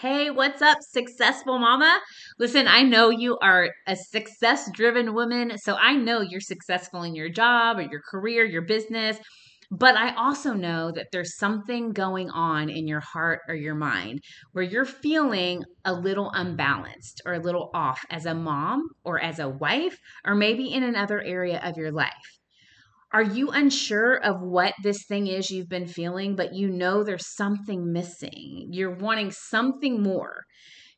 Hey, what's up, successful mama? Listen, I know you are a success driven woman, so I know you're successful in your job or your career, your business. But I also know that there's something going on in your heart or your mind where you're feeling a little unbalanced or a little off as a mom or as a wife, or maybe in another area of your life. Are you unsure of what this thing is you've been feeling, but you know there's something missing? You're wanting something more.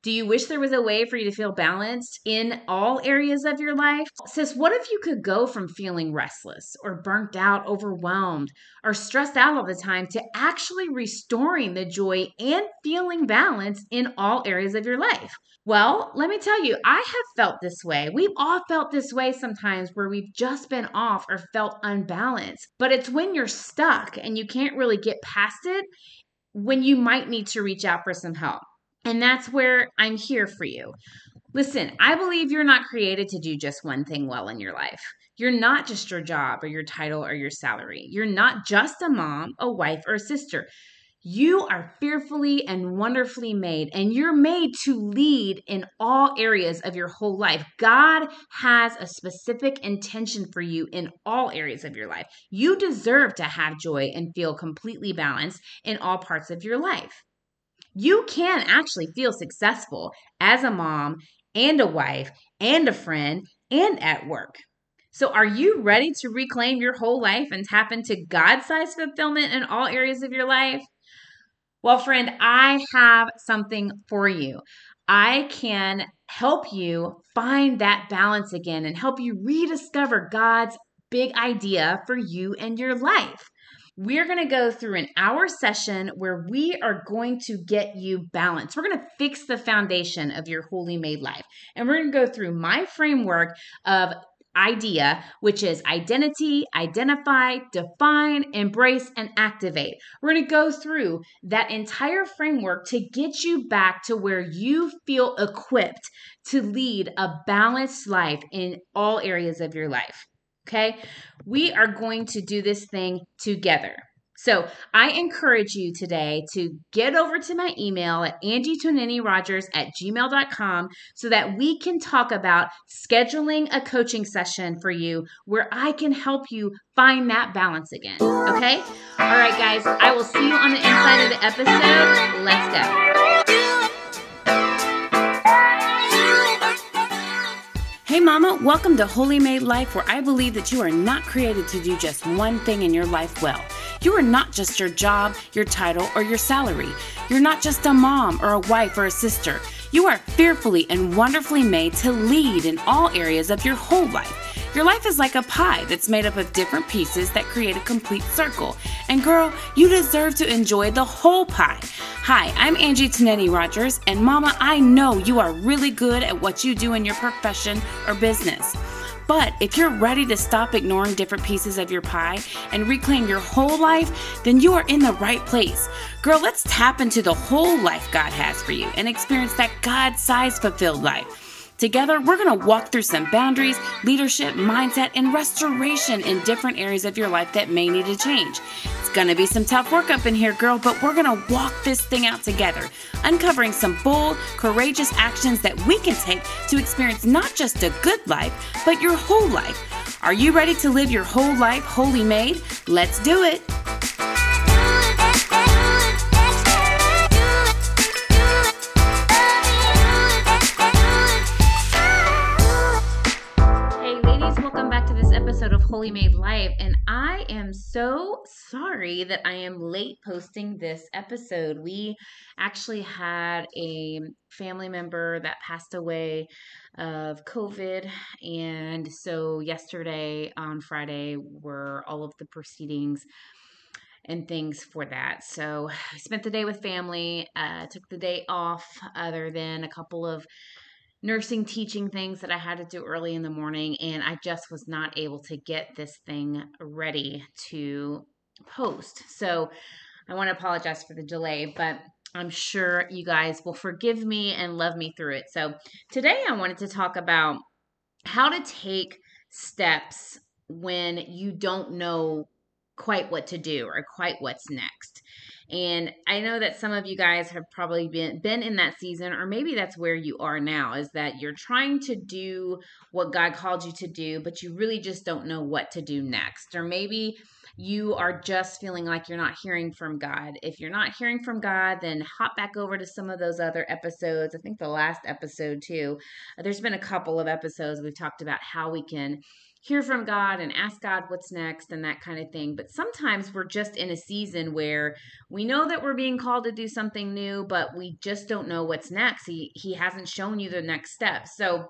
Do you wish there was a way for you to feel balanced in all areas of your life? Sis, what if you could go from feeling restless or burnt out, overwhelmed, or stressed out all the time to actually restoring the joy and feeling balance in all areas of your life? Well, let me tell you, I have felt this way. We've all felt this way sometimes where we've just been off or felt unbalanced. But it's when you're stuck and you can't really get past it when you might need to reach out for some help. And that's where I'm here for you. Listen, I believe you're not created to do just one thing well in your life. You're not just your job or your title or your salary. You're not just a mom, a wife, or a sister. You are fearfully and wonderfully made, and you're made to lead in all areas of your whole life. God has a specific intention for you in all areas of your life. You deserve to have joy and feel completely balanced in all parts of your life you can actually feel successful as a mom and a wife and a friend and at work. So, are you ready to reclaim your whole life and tap into God sized fulfillment in all areas of your life? Well, friend, I have something for you. I can help you find that balance again and help you rediscover God's big idea for you and your life we're going to go through an hour session where we are going to get you balanced. We're going to fix the foundation of your holy made life. And we're going to go through my framework of idea, which is identity, identify, define, embrace, and activate. We're going to go through that entire framework to get you back to where you feel equipped to lead a balanced life in all areas of your life. Okay. We are going to do this thing together. So I encourage you today to get over to my email at angietonini at gmail.com so that we can talk about scheduling a coaching session for you where I can help you find that balance again. Okay? All right, guys, I will see you on the inside of the episode. Let's go. Hey, Mama, welcome to Holy Made Life, where I believe that you are not created to do just one thing in your life well. You are not just your job, your title, or your salary. You're not just a mom or a wife or a sister. You are fearfully and wonderfully made to lead in all areas of your whole life. Your life is like a pie that's made up of different pieces that create a complete circle. And girl, you deserve to enjoy the whole pie. Hi, I'm Angie Tonetti Rogers, and Mama, I know you are really good at what you do in your profession or business. But if you're ready to stop ignoring different pieces of your pie and reclaim your whole life, then you are in the right place. Girl, let's tap into the whole life God has for you and experience that God sized fulfilled life. Together, we're going to walk through some boundaries, leadership, mindset, and restoration in different areas of your life that may need to change. It's going to be some tough work up in here, girl, but we're going to walk this thing out together, uncovering some bold, courageous actions that we can take to experience not just a good life, but your whole life. Are you ready to live your whole life holy made? Let's do it. Episode of Holy Made Life, and I am so sorry that I am late posting this episode. We actually had a family member that passed away of COVID, and so yesterday on Friday were all of the proceedings and things for that. So I spent the day with family, uh, took the day off, other than a couple of nursing teaching things that I had to do early in the morning, and I just was not able to get this thing ready to post. So I want to apologize for the delay, but I'm sure you guys will forgive me and love me through it. So today I wanted to talk about how to take steps when you don't know quite what to do or quite what's next. And I know that some of you guys have probably been been in that season or maybe that's where you are now is that you're trying to do what God called you to do, but you really just don't know what to do next. Or maybe you are just feeling like you're not hearing from God. If you're not hearing from God, then hop back over to some of those other episodes. I think the last episode, too. There's been a couple of episodes we've talked about how we can hear from God and ask God what's next and that kind of thing. But sometimes we're just in a season where we know that we're being called to do something new, but we just don't know what's next. He he hasn't shown you the next step. So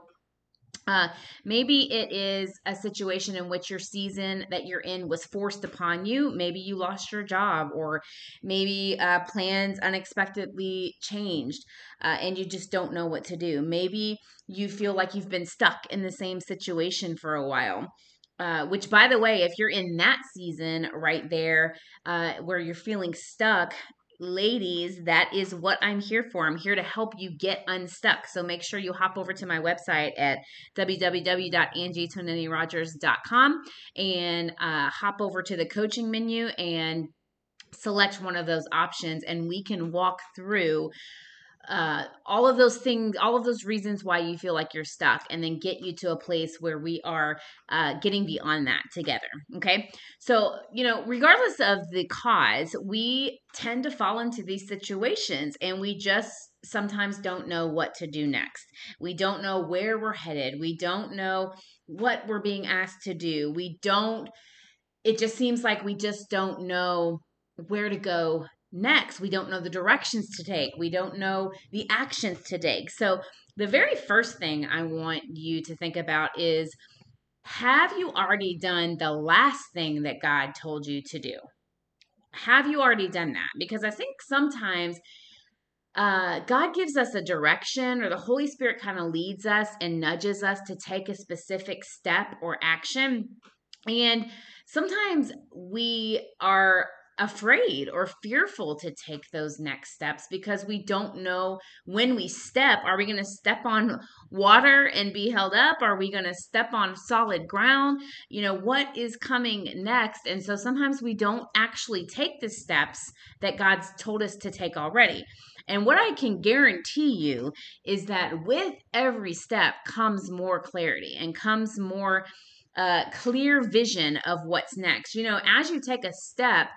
uh, maybe it is a situation in which your season that you're in was forced upon you. Maybe you lost your job, or maybe uh, plans unexpectedly changed uh, and you just don't know what to do. Maybe you feel like you've been stuck in the same situation for a while. Uh, which, by the way, if you're in that season right there uh, where you're feeling stuck, ladies, that is what I'm here for. I'm here to help you get unstuck. So make sure you hop over to my website at www.angietonellirogers.com and uh, hop over to the coaching menu and select one of those options, and we can walk through uh, all of those things, all of those reasons why you feel like you're stuck, and then get you to a place where we are uh, getting beyond that together. Okay. So, you know, regardless of the cause, we tend to fall into these situations and we just sometimes don't know what to do next. We don't know where we're headed. We don't know what we're being asked to do. We don't, it just seems like we just don't know where to go next. We don't know the directions to take. We don't know the actions to take. So, the very first thing I want you to think about is have you already done the last thing that God told you to do? Have you already done that? Because I think sometimes uh, God gives us a direction, or the Holy Spirit kind of leads us and nudges us to take a specific step or action. And sometimes we are afraid or fearful to take those next steps because we don't know when we step. Are we going to step on water and be held up? Are we going to step on solid ground? You know what is coming next? And so sometimes we don't actually take the steps that God's told us to take already. And what I can guarantee you is that with every step comes more clarity and comes more uh, clear vision of what's next. You know, as you take a step,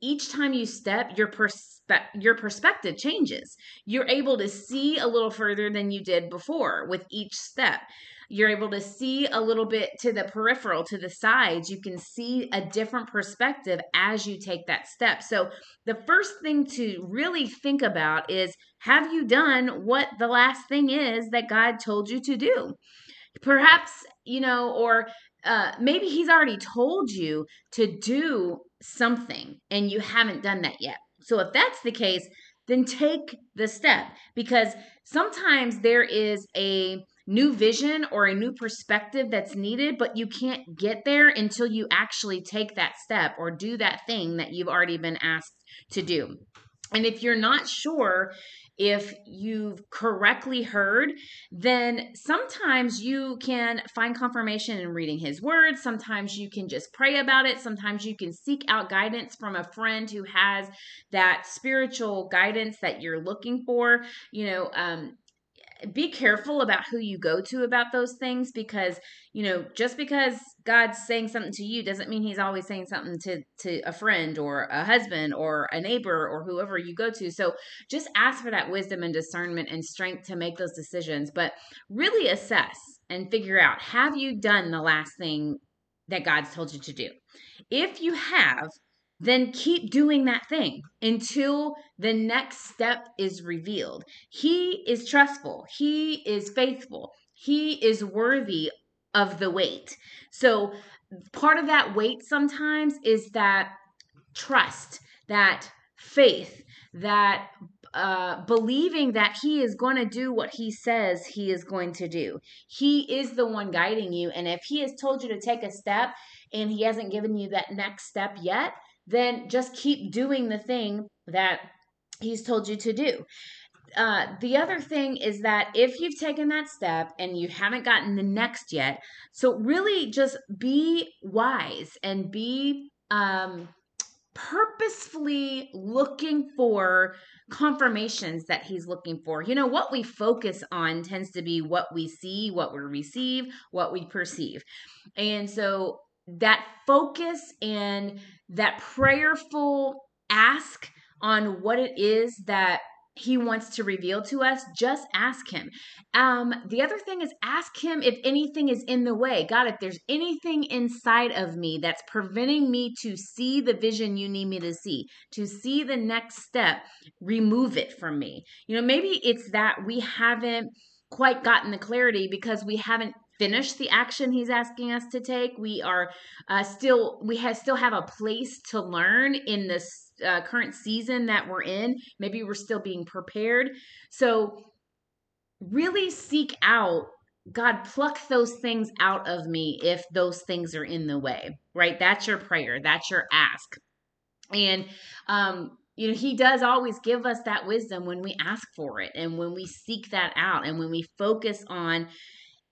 each time you step your perspe- your perspective changes. You're able to see a little further than you did before with each step. You're able to see a little bit to the peripheral to the sides. You can see a different perspective as you take that step. So the first thing to really think about is have you done what the last thing is that god told you to do? Perhaps you know or uh, maybe he's already told you to do something and you haven't done that yet. So if that's the case, then take the step because sometimes there is a new vision or a new perspective that's needed, but you can't get there until you actually take that step or do that thing that you've already been asked to do. And if you're not sure if you've correctly heard, then sometimes you can find confirmation in reading his words. Sometimes you can just pray about it. Sometimes you can seek out guidance from a friend who has that spiritual guidance that you're looking for. You know, um, be careful about who you go to about those things because you know just because god's saying something to you doesn't mean he's always saying something to to a friend or a husband or a neighbor or whoever you go to. So just ask for that wisdom and discernment and strength to make those decisions but really assess and figure out have you done the last thing that god's told you to do? If you have then keep doing that thing until the next step is revealed. He is trustful, He is faithful, He is worthy of the wait. So, part of that wait sometimes is that trust, that faith, that uh, believing that he is going to do what he says he is going to do. He is the one guiding you. And if he has told you to take a step and he hasn't given you that next step yet, then just keep doing the thing that he's told you to do. Uh, the other thing is that if you've taken that step and you haven't gotten the next yet, so really just be wise and be um, purposefully looking for confirmations that he's looking for. You know, what we focus on tends to be what we see, what we receive, what we perceive. And so that focus and that prayerful ask on what it is that he wants to reveal to us, just ask him. Um, the other thing is ask him if anything is in the way. God, if there's anything inside of me that's preventing me to see the vision you need me to see, to see the next step, remove it from me. You know, maybe it's that we haven't quite gotten the clarity because we haven't finished the action he's asking us to take we are uh, still we have still have a place to learn in this uh, current season that we're in. Maybe we're still being prepared. So, really seek out God, pluck those things out of me if those things are in the way, right? That's your prayer, that's your ask. And, um, you know, He does always give us that wisdom when we ask for it and when we seek that out and when we focus on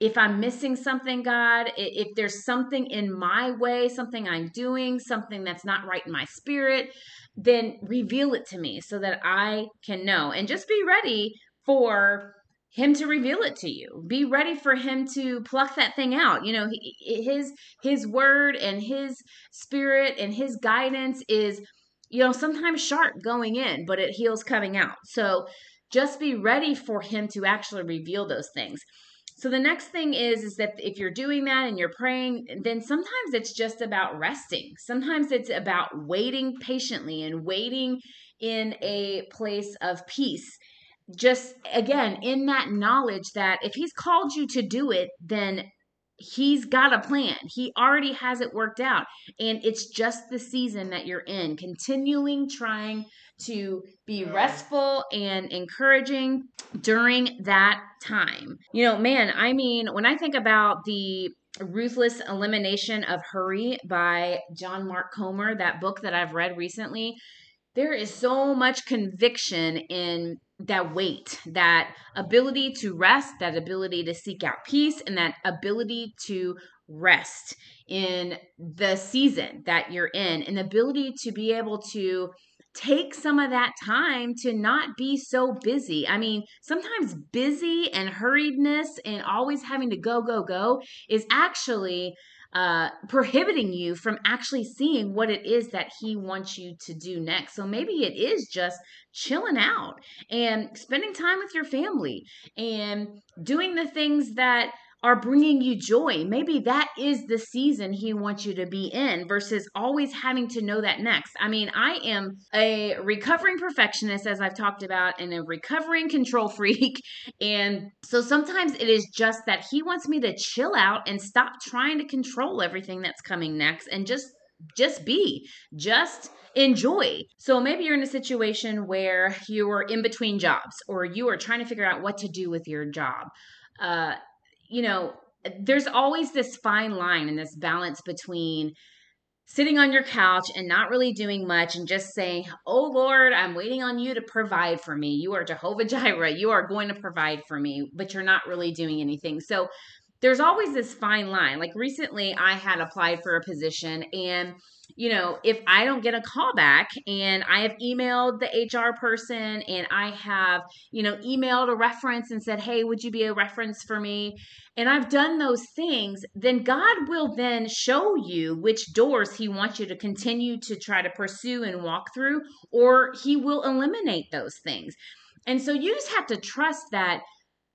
if I'm missing something, God, if there's something in my way, something I'm doing, something that's not right in my spirit, then reveal it to me so that I can know. And just be ready for him to reveal it to you. Be ready for him to pluck that thing out. You know, his his word and his spirit and his guidance is you know sometimes sharp going in, but it heals coming out. So just be ready for him to actually reveal those things. So the next thing is is that if you're doing that and you're praying, then sometimes it's just about resting. Sometimes it's about waiting patiently and waiting in a place of peace. Just again, in that knowledge that if he's called you to do it, then he's got a plan. He already has it worked out. And it's just the season that you're in, continuing trying to be restful and encouraging during that time. You know, man, I mean, when I think about the Ruthless Elimination of Hurry by John Mark Comer, that book that I've read recently, there is so much conviction in that weight, that ability to rest, that ability to seek out peace, and that ability to rest in the season that you're in, and the ability to be able to take some of that time to not be so busy. I mean, sometimes busy and hurriedness and always having to go, go, go is actually uh, prohibiting you from actually seeing what it is that he wants you to do next. So maybe it is just chilling out and spending time with your family and doing the things that are bringing you joy. Maybe that is the season he wants you to be in versus always having to know that next. I mean, I am a recovering perfectionist, as I've talked about, and a recovering control freak. And so sometimes it is just that he wants me to chill out and stop trying to control everything that's coming next and just just be just enjoy. So maybe you're in a situation where you are in between jobs or you are trying to figure out what to do with your job. Uh, you know, there's always this fine line and this balance between sitting on your couch and not really doing much and just saying, Oh Lord, I'm waiting on you to provide for me. You are Jehovah Jireh. You are going to provide for me, but you're not really doing anything. So there's always this fine line. Like recently, I had applied for a position and you know, if I don't get a call back and I have emailed the HR person and I have, you know, emailed a reference and said, hey, would you be a reference for me? And I've done those things, then God will then show you which doors He wants you to continue to try to pursue and walk through, or He will eliminate those things. And so you just have to trust that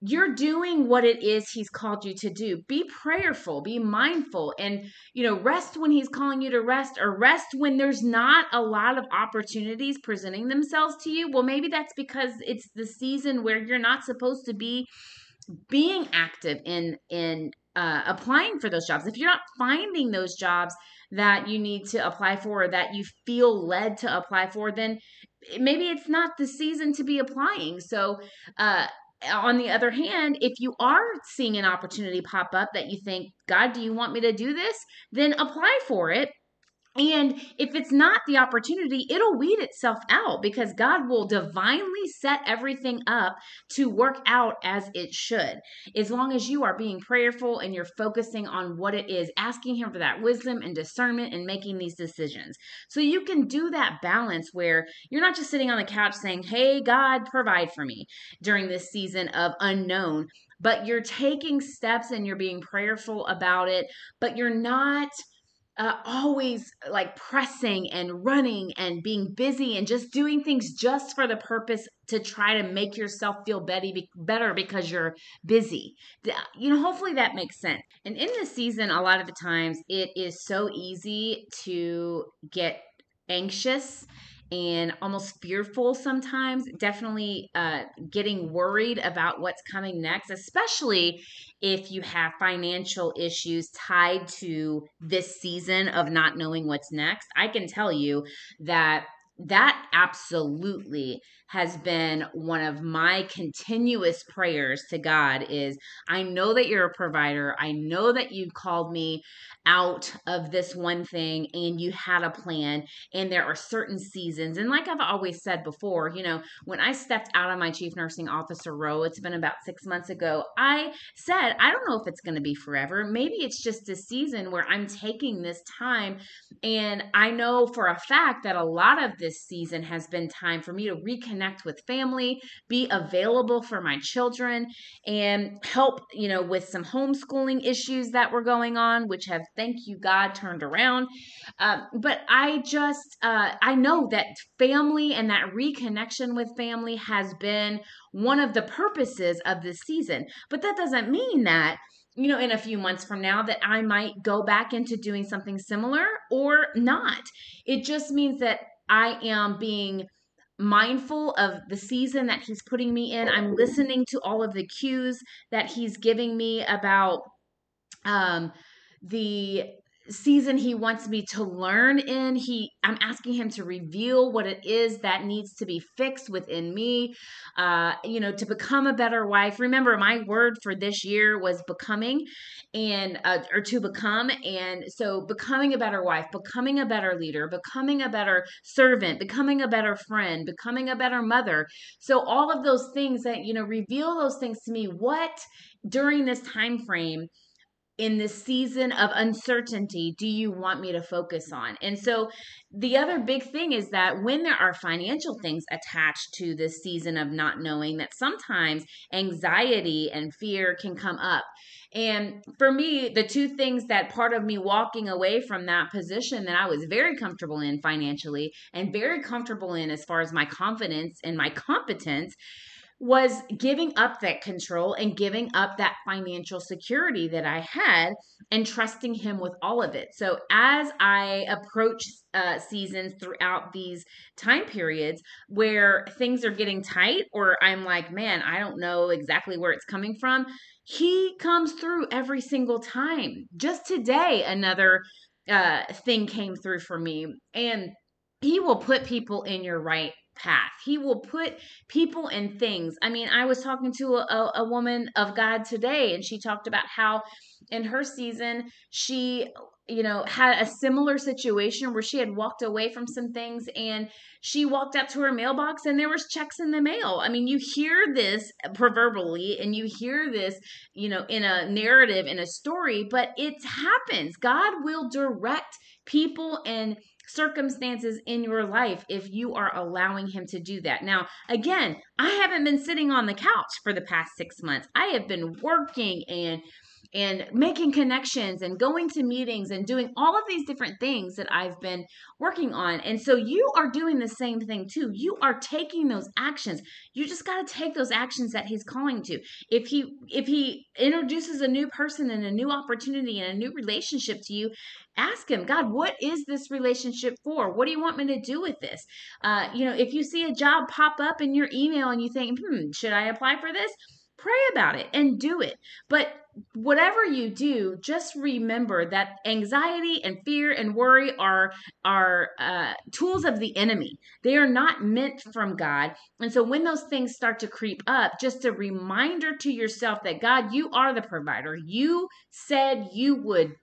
you're doing what it is he's called you to do. Be prayerful be mindful and you know rest when he's calling you to rest or rest when there's not a lot of opportunities presenting themselves to you. Well maybe that's because it's the season where you're not supposed to be being active in in uh, applying for those jobs. If you're not finding those jobs that you need to apply for or that you feel led to apply for then maybe it's not the season to be applying. So uh on the other hand, if you are seeing an opportunity pop up that you think, God, do you want me to do this? Then apply for it And if it's not the opportunity, it'll weed itself out because God will divinely set everything up to work out as it should. As long as you are being prayerful and you're focusing on what it is, asking Him for that wisdom and discernment and making these decisions. So you can do that balance where you're not just sitting on the couch saying, Hey, God, provide for me during this season of unknown, but you're taking steps and you're being prayerful about it, but you're not uh, always like pressing and running and being busy and just doing things just for the purpose to try to make yourself feel better because you're busy. You know, hopefully that makes sense. And in this season, a lot of the times it is so easy to get anxious and almost fearful sometimes definitely uh, getting worried about what's coming next especially if you have financial issues tied to this season of not knowing what's next. I can tell you that that absolutely has been one of my continuous prayers to God is I know that you're a provider. I know that you called me out of this one thing and you had a plan and there are certain seasons. And like I've always said before, you know, when I stepped out of my chief nursing officer role, it's been about 6 months ago, I said, I don't know if it's going to be forever. Maybe it's just a season where I'm taking this time and I know for a fact that a lot of this season has been time for me to reconnect connect with family, be available for my children, and help, you know, with some homeschooling issues that were going on, which have, thank you, God, turned around. Um, but I just, uh, I know that family and that reconnection with family has been one of the purposes of this season. But that doesn't mean that you know, in a few months from now that I might go back into doing something similar or not. It just means that I am being mindful of the season that he's putting me in. I'm listening to all of the cues that he's giving me about um the season he wants me to learn in he i'm asking him to reveal what it is that needs to be fixed within me uh you know to become a better wife. Remember my word for this year was becoming and uh, or to become and so becoming a better wife becoming a better leader becoming a better servant becoming a better friend becoming a better mother. So all of those things that you know reveal those things to me. What during this time frame in this season of uncertainty do you want me to focus on? And so the other big thing is that when there are financial things attached to this season of not knowing, that sometimes anxiety and fear can come up. And for me, the two things that part of me walking away from that position that I was very comfortable in financially and very comfortable in as far as my confidence and my competence was giving up that control and giving up that financial security that I had and trusting him with all of it. So as I approach uh, seasons throughout these time periods where things are getting tight or I'm like, man, I don't know exactly where it's coming from, he comes through every single time. Just today, another uh, thing came through for me and he will put people in your right path. He will put people and things. I mean, I was talking to a, a woman of God today, and she talked about how in her season, she you know had a similar situation where she had walked away from some things and she walked up to her mailbox and there was checks in the mail i mean you hear this proverbially and you hear this you know in a narrative in a story but it happens god will direct people and circumstances in your life if you are allowing him to do that. Now, again, I haven't been sitting on the couch for the past 6 months. I have been working and and making connections and going to meetings and doing all of these different things that I've been working on. And so you are doing the same thing too. You are taking those actions. You just got to take those actions that he's calling to. If he if he introduces a new person and a new opportunity and a new relationship to you, ask him, God, what is this relationship for? What do you want me to do with this? Uh, you know, if you see a job pop up in your email and you think, hmm, should I apply for this? pray about it and do it. But whatever you do, just remember that anxiety and fear and worry are are uh, tools of the enemy. They are not meant from God. And so when those things start to creep up, just a reminder to yourself that God, you are the provider. You said you would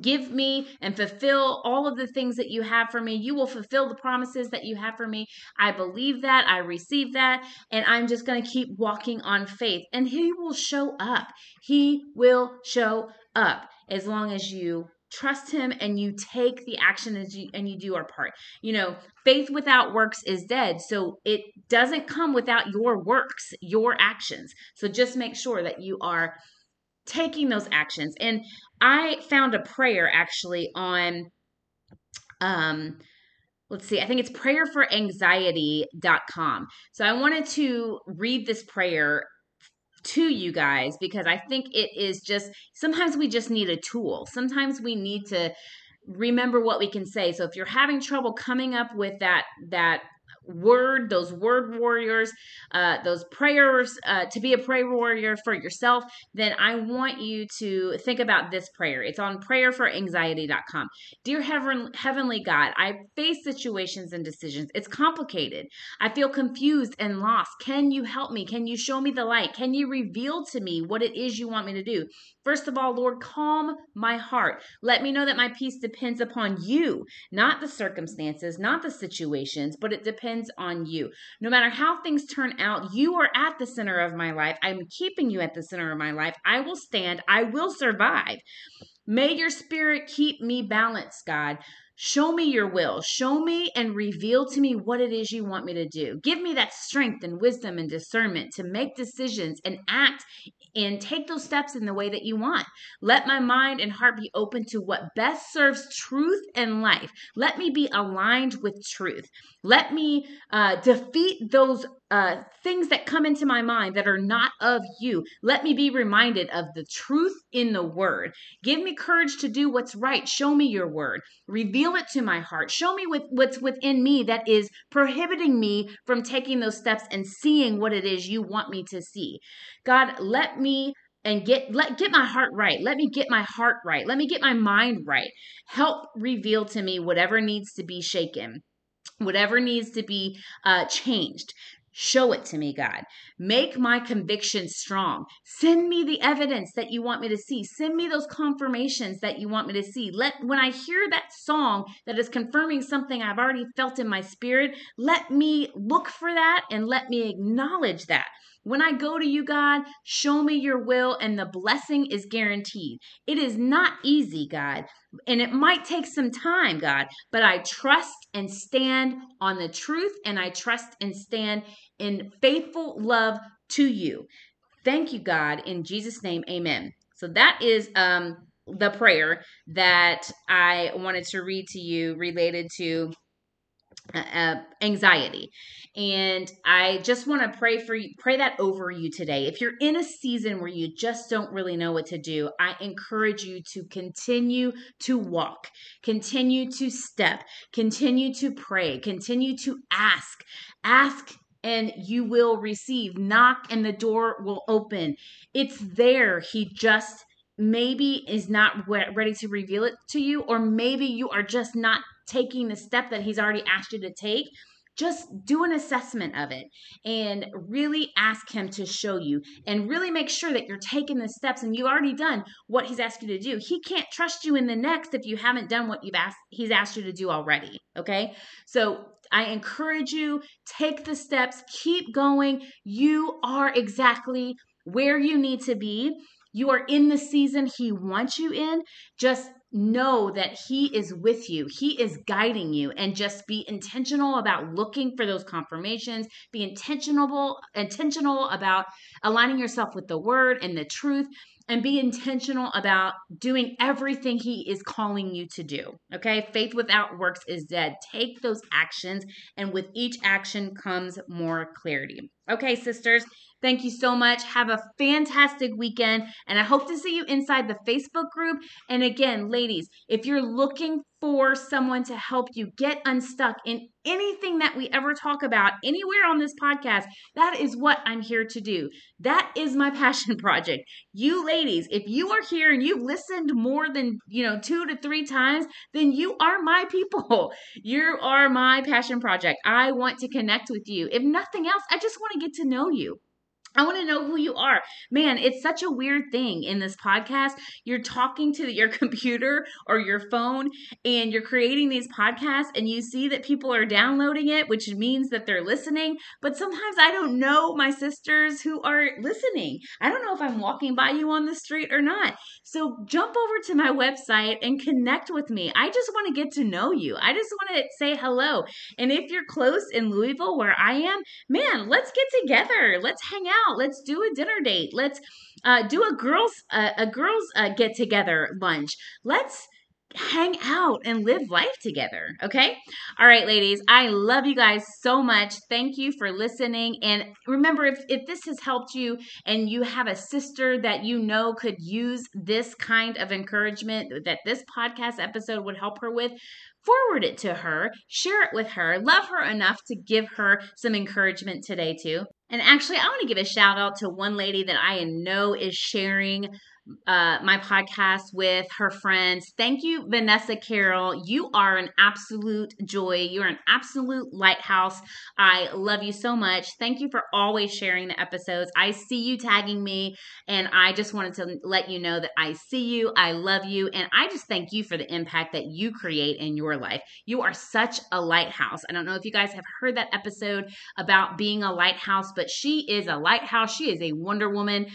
give me and fulfill all of the things that you have for me. You will fulfill the promises that you have for me. I believe that. I receive that. And I'm just going to keep walking on faith. And He will show up. He will show up as long as you trust him and you take the action as you and you do our part you know faith without works is dead so it doesn't come without your works your actions so just make sure that you are taking those actions. And I found a prayer actually on um let's see, I think it's prayerforanxiety.com. So I wanted to read this prayer to you guys because I think it is just sometimes we just need a tool. Sometimes we need to remember what we can say. So if you're having trouble coming up with that that word, those word warriors, uh, those prayers uh, to be a prayer warrior for yourself, then I want you to think about this prayer. It's on prayerforanxiety.com. Dear Heaven, Heavenly God, I face situations and decisions. It's complicated. I feel confused and lost. Can you help me? Can you show me the light? Can you reveal to me what it is you want me to do? First of all, Lord, calm my heart. Let me know that my peace depends upon you, not the circumstances, not the situations, but it depends on you. No matter how things turn out, you are at the center of my life. I'm keeping you at the center of my life. I will stand, I will survive. May your spirit keep me balanced, God. Show me your will. Show me and reveal to me what it is you want me to do. Give me that strength and wisdom and discernment to make decisions and act and take those steps in the way that you want. Let my mind and heart be open to what best serves truth and life. Let me be aligned with truth. Let me uh, defeat those uh, things that come into my mind that are not of you. Let me be reminded of the truth in the word. Give me courage to do what's right. Show me your word. Reveal it to my heart. Show me with, what's within me that is prohibiting me from taking those steps and seeing what it is you want me to see. God, let me and get let get my heart right. Let me get my heart right. Let me get my mind right. Help reveal to me whatever needs to be shaken whatever needs to be uh, changed Show it to me, God. Make my conviction strong. Send me the evidence that you want me to see. Send me those confirmations that you want me to see. Let when I hear that song that is confirming something I've already felt in my spirit, let me look for that and let me acknowledge that. When I go to you, God, show me your will, and the blessing is guaranteed. It is not easy, God, and it might take some time, God, but I trust and stand on the truth, and I trust and stand in faithful love to you. Thank you, God. In Jesus' name, amen. So that is um, the prayer that I wanted to read to you related to uh, anxiety. And I just want to pray for you, pray that over you today. If you're in a season where you just don't really know what to do, I encourage you to continue to walk, continue to step, continue to pray, continue to ask. Ask and you will receive. Knock and the door will open. It's there. He just maybe is not ready to reveal it to you, or maybe you are just not taking the step that he's already asked you to take, just do an assessment of it and really ask him to show you and really make sure that you're taking the steps and you've already done what he's asked you to do. He can't trust you in the next if you haven't done what you've asked he's asked you to do already, okay? So I encourage you take the steps, keep going. You are exactly where you need to be. You are in the season he wants you in. Just know that he is with you. He is guiding you. And just be intentional about looking for those confirmations. Be intentional intentional about aligning yourself with the word and the truth. And be intentional about doing everything he is calling you to do. Okay? Faith without works is dead. Take those actions and with each action comes more clarity. Okay sisters Thank you so much. Have a fantastic weekend. And I hope to see you inside the Facebook group. And again, ladies, if you're looking for someone to help you get unstuck in anything that we ever talk about anywhere on this podcast, that is what I'm here to do. That is my passion project. You ladies, if you are here and you've listened more than, you know, 2 to 3 times, then you are my people. You are my passion project. I want to connect with you. If nothing else, I just want to get to know you. I want to know who you are. Man, it's such a weird thing in this podcast. You're talking to your computer or your phone and you're creating these podcasts and you see that people are downloading it, which means that they're listening. But sometimes I don't know my sisters who are listening. I don't know if I'm walking by you on the street or not. So jump over to my website and connect with me. I just want to get to know you. I just want to say hello. And if you're close in Louisville where I am, man, let's get together. Let's hang out out. Let's do a dinner date. Let's uh, do a girls uh, a girls uh, get together lunch. Let's hang out and live life together. Okay. All right, ladies. I love you guys so much. Thank you for listening. And remember, if, if this has helped you and you have a sister that you know could use this kind of encouragement that this podcast episode would help her with, forward it to her, share it with her, love her enough to give her some encouragement today, too. And actually, I want to give a shout out to one lady that I know is sharing uh, my podcast with her friends. Thank you, Vanessa Carroll. You are an absolute joy. You're an absolute lighthouse. I love you so much. Thank you for always sharing the episodes. I see you tagging me, and I just wanted to let you know that I see you. I love you, and I just thank you for the impact that you create in your life. You are such a lighthouse. I don't know if you guys have heard that episode about being a lighthouse, but she is a lighthouse. She is a Wonder Woman.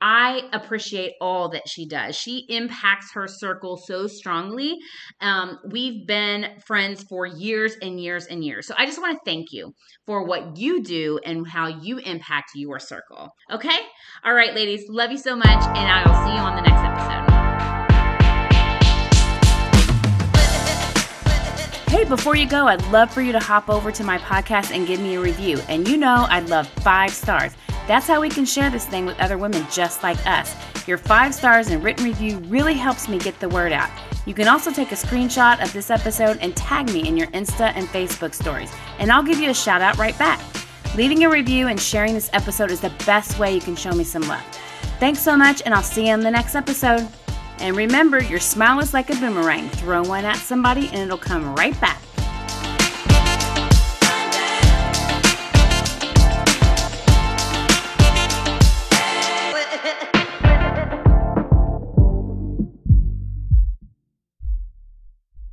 I appreciate all that she does. She impacts her circle so strongly. Um, we've been friends for years and years and years. So I just want to thank you for what you do and how you impact your circle. Okay? All right, ladies. Love you so much. And I will see you on the next episode. Hey, before you go, I'd love for you to hop over to my podcast and give me a review. And you know, I'd love five stars. That's how we can share this thing with other women just like us. Your five stars and written review really helps me get the word out. You can also take a screenshot of this episode and tag me in your Insta and Facebook stories, and I'll give you a shout out right back. Leaving a review and sharing this episode is the best way you can show me some love. Thanks so much, and I'll see you in the next episode. And remember, your smile is like a boomerang. Throw one at somebody, and it'll come right back.